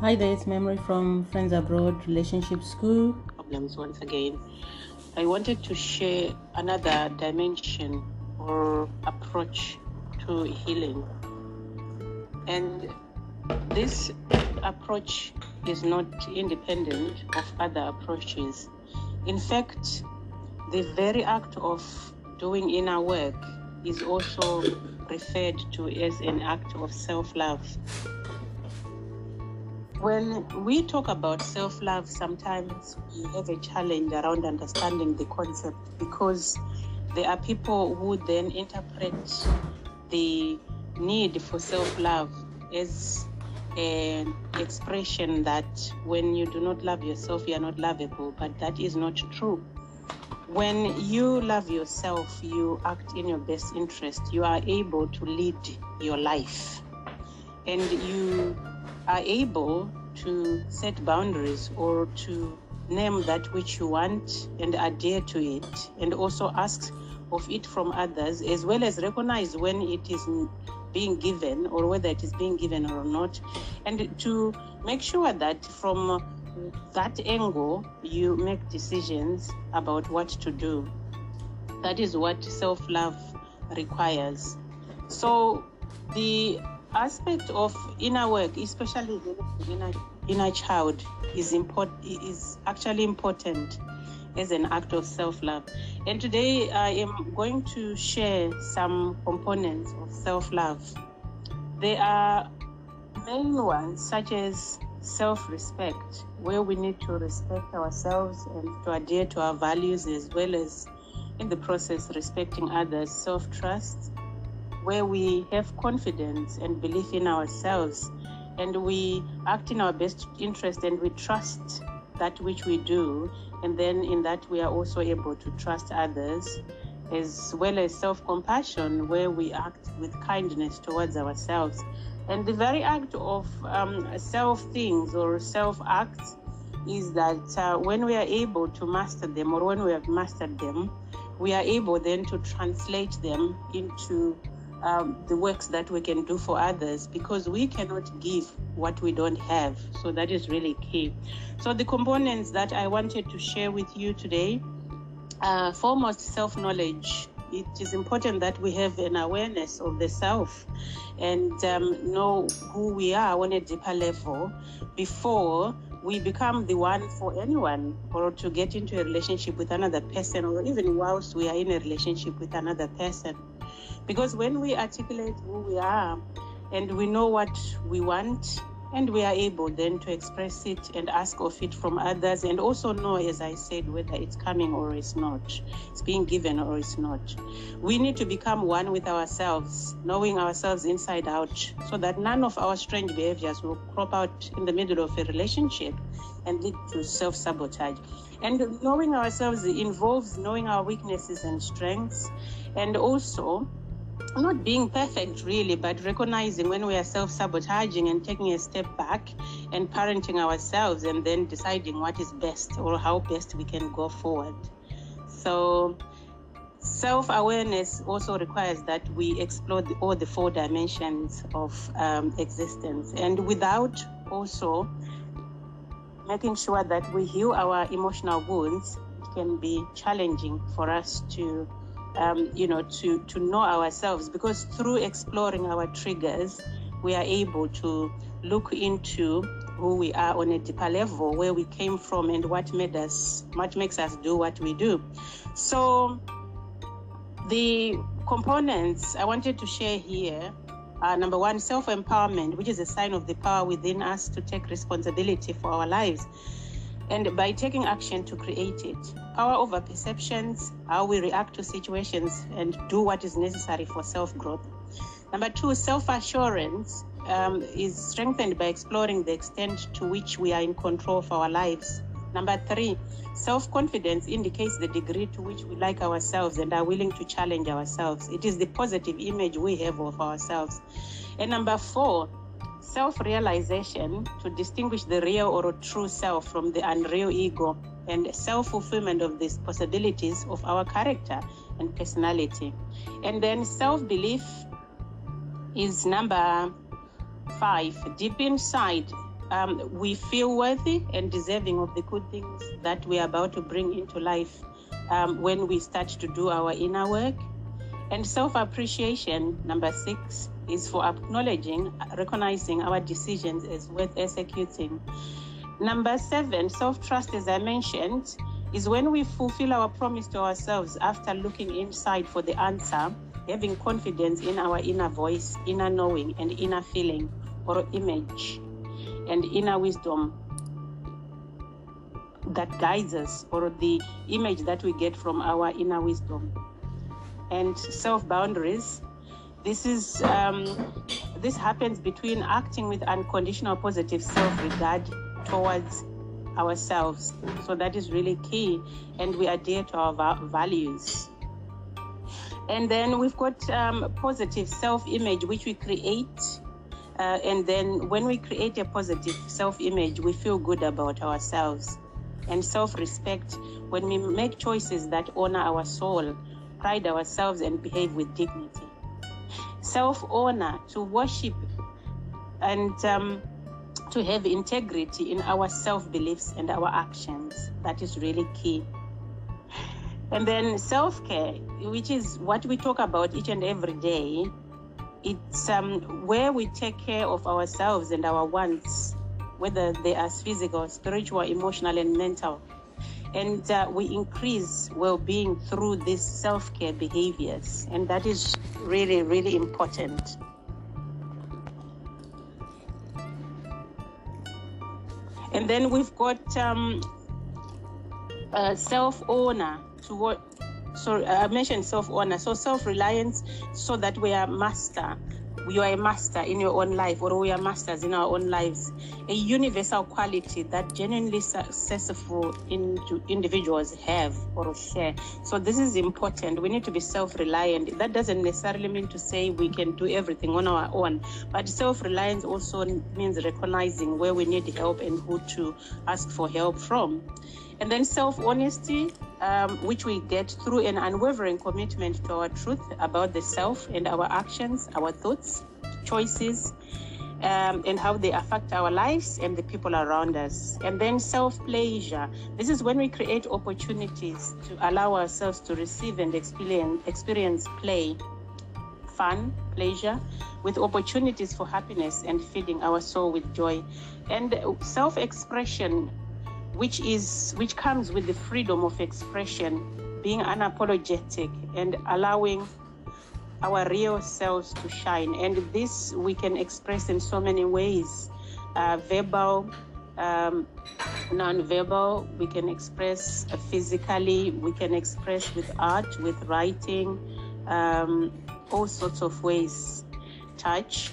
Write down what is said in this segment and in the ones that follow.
Hi there, it's Memory from Friends Abroad Relationship School. Problems once again. I wanted to share another dimension or approach to healing. And this approach is not independent of other approaches. In fact, the very act of doing inner work is also referred to as an act of self love. When we talk about self love, sometimes we have a challenge around understanding the concept because there are people who then interpret the need for self love as an expression that when you do not love yourself, you are not lovable, but that is not true. When you love yourself, you act in your best interest, you are able to lead your life, and you are able to set boundaries or to name that which you want and adhere to it, and also ask of it from others, as well as recognize when it is being given or whether it is being given or not, and to make sure that from that angle you make decisions about what to do. That is what self love requires. So, the aspect of inner work, especially inner, inner child, is important. Is actually important as an act of self-love. And today I am going to share some components of self-love. There are main ones such as self-respect, where we need to respect ourselves and to adhere to our values as well as in the process respecting others, self-trust, where we have confidence and belief in ourselves and we act in our best interest and we trust that which we do and then in that we are also able to trust others as well as self-compassion where we act with kindness towards ourselves. And the very act of um, self things or self acts is that uh, when we are able to master them or when we have mastered them we are able then to translate them into um, the works that we can do for others because we cannot give what we don't have. So that is really key. So the components that I wanted to share with you today, uh, foremost self-knowledge. It is important that we have an awareness of the self and um, know who we are on a deeper level before we become the one for anyone or to get into a relationship with another person or even whilst we are in a relationship with another person. Because when we articulate who we are and we know what we want, and we are able then to express it and ask of it from others, and also know, as I said, whether it's coming or it's not, it's being given or it's not. We need to become one with ourselves, knowing ourselves inside out, so that none of our strange behaviors will crop out in the middle of a relationship and lead to self sabotage. And knowing ourselves involves knowing our weaknesses and strengths, and also not being perfect really, but recognizing when we are self sabotaging and taking a step back and parenting ourselves and then deciding what is best or how best we can go forward. So, self awareness also requires that we explore the, all the four dimensions of um, existence and without also making sure that we heal our emotional wounds, it can be challenging for us to um, you know, to, to know ourselves because through exploring our triggers, we are able to look into who we are on a deeper level, where we came from, and what made us, what makes us do what we do. So, the components I wanted to share here are number one, self empowerment, which is a sign of the power within us to take responsibility for our lives and by taking action to create it. Power over perceptions, how we react to situations, and do what is necessary for self growth. Number two, self assurance um, is strengthened by exploring the extent to which we are in control of our lives. Number three, self confidence indicates the degree to which we like ourselves and are willing to challenge ourselves. It is the positive image we have of ourselves. And number four, self realization to distinguish the real or true self from the unreal ego and self fulfillment of these possibilities of our character and personality. And then self belief is number five. Deep inside, um, we feel worthy and deserving of the good things that we are about to bring into life um, when we start to do our inner work. And self appreciation, number six, is for acknowledging, recognizing our decisions as worth executing. Number seven, self trust, as I mentioned, is when we fulfill our promise to ourselves after looking inside for the answer, having confidence in our inner voice, inner knowing, and inner feeling or image and inner wisdom that guides us or the image that we get from our inner wisdom and self boundaries this is um, this happens between acting with unconditional positive self regard towards ourselves so that is really key and we adhere to our values and then we've got um, positive self image which we create uh, and then when we create a positive self image, we feel good about ourselves. And self respect, when we make choices that honor our soul, pride ourselves, and behave with dignity. Self honor, to worship and um, to have integrity in our self beliefs and our actions. That is really key. And then self care, which is what we talk about each and every day, it's um, where we take care of ourselves and our wants, whether they are physical, spiritual, emotional, and mental. And uh, we increase well being through these self care behaviors. And that is really, really important. And then we've got um, uh, self honor to what so I mentioned self honor. So self reliance, so that we are master. You are a master in your own life, or we are masters in our own lives. A universal quality that genuinely successful individuals have or share. So this is important. We need to be self-reliant. That doesn't necessarily mean to say we can do everything on our own, but self-reliance also means recognizing where we need help and who to ask for help from. And then self-honesty um, which we get through an unwavering commitment to our truth about the self and our actions, our thoughts, choices, um, and how they affect our lives and the people around us. And then self pleasure. This is when we create opportunities to allow ourselves to receive and experience, experience play, fun, pleasure, with opportunities for happiness and feeding our soul with joy. And self expression which is which comes with the freedom of expression, being unapologetic and allowing our real selves to shine. And this we can express in so many ways. Uh, verbal, um, non-verbal, we can express physically, we can express with art, with writing, um, all sorts of ways, touch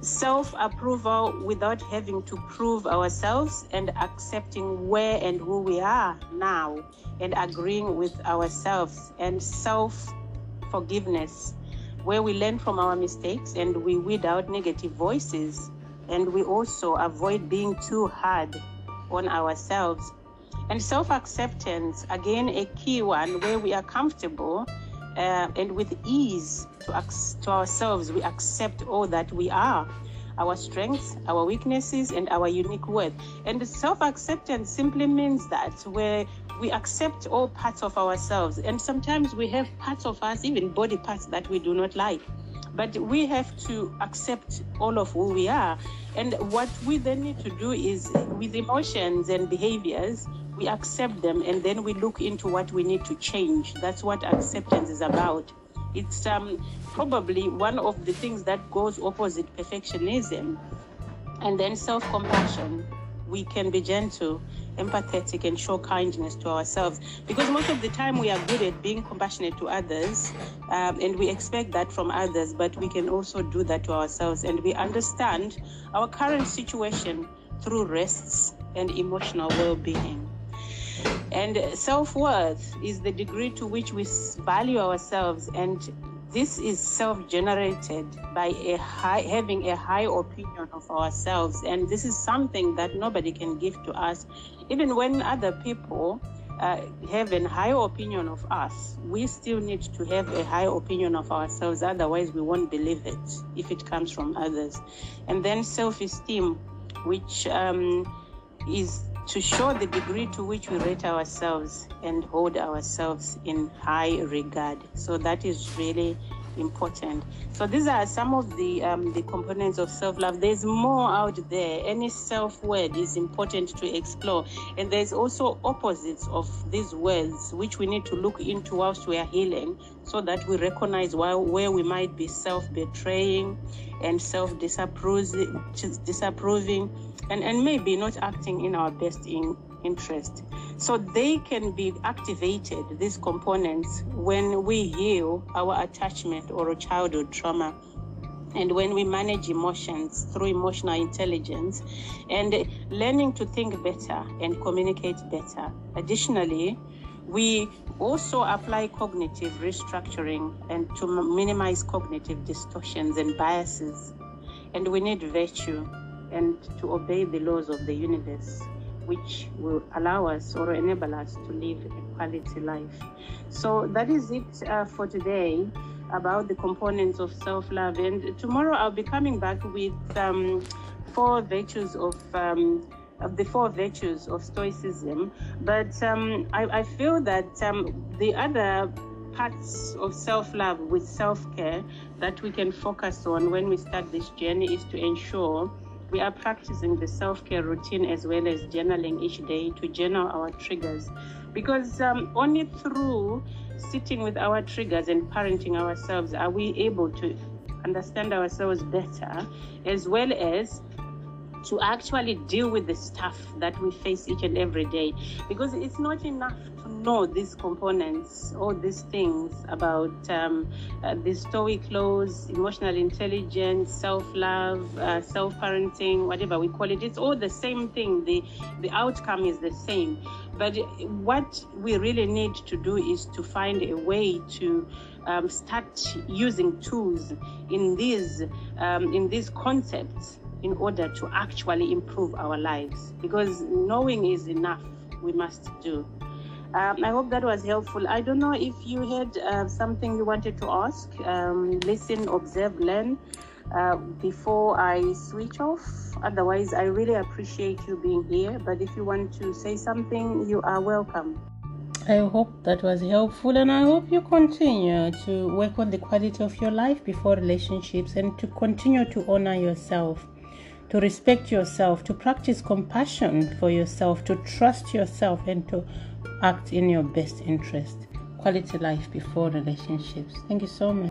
self approval without having to prove ourselves and accepting where and who we are now and agreeing with ourselves and self forgiveness where we learn from our mistakes and we weed out negative voices and we also avoid being too hard on ourselves. And self acceptance again a key one where we are comfortable uh, and with ease to, to ourselves, we accept all that we are our strengths, our weaknesses, and our unique worth. And self acceptance simply means that where we accept all parts of ourselves. And sometimes we have parts of us, even body parts, that we do not like. But we have to accept all of who we are. And what we then need to do is, with emotions and behaviors, we accept them and then we look into what we need to change. That's what acceptance is about. It's um, probably one of the things that goes opposite perfectionism. And then self compassion. We can be gentle, empathetic, and show kindness to ourselves because most of the time we are good at being compassionate to others um, and we expect that from others, but we can also do that to ourselves and we understand our current situation through rests and emotional well being. And self worth is the degree to which we value ourselves, and this is self generated by a high, having a high opinion of ourselves. And this is something that nobody can give to us. Even when other people uh, have a high opinion of us, we still need to have a high opinion of ourselves. Otherwise, we won't believe it if it comes from others. And then self esteem which um, is to show the degree to which we rate ourselves and hold ourselves in high regard. So that is really important. So these are some of the um, the components of self-love. There's more out there. Any self-word is important to explore, and there's also opposites of these words which we need to look into whilst we are healing, so that we recognize where, where we might be self-betraying and self-disapproving, disapproving, and and maybe not acting in our best in interest. So they can be activated, these components, when we heal our attachment or childhood trauma. And when we manage emotions through emotional intelligence and learning to think better and communicate better. Additionally, we also apply cognitive restructuring and to minimize cognitive distortions and biases. And we need virtue and to obey the laws of the universe which will allow us or enable us to live a quality life. So that is it uh, for today about the components of self love. And tomorrow I'll be coming back with um, four virtues of. Um, of the four virtues of Stoicism, but um, I, I, feel that um, the other parts of self love with self care that we can focus on when we start this journey is to ensure we are practicing the self care routine as well as journaling each day to journal our triggers. Because um, only through sitting with our triggers and parenting ourselves are we able to understand ourselves better as well as to actually deal with the stuff that we face each and every day. Because it's not enough to know these components or these things about um, uh, the stoic laws emotional intelligence self-love uh, self-parenting whatever we call it. It's all the same thing. The the outcome is the same. But what we really need to do is to find a way to um, start using tools in these um, in these concepts in order to actually improve our lives because knowing is enough we must do. Um, i hope that was helpful. I don't know if you had uh, something you wanted to ask. Um, listen observe learn uh, before i switch off. Otherwise i really appreciate you being here but if you want to say something you are welcome. I hope that was helpful, and I hope you continue to work on the quality of your life before relationships and to continue to honor yourself to respect yourself, to practice compassion for yourself, to trust yourself, and to act in your best interest. Quality life before relationships. Thank you so much.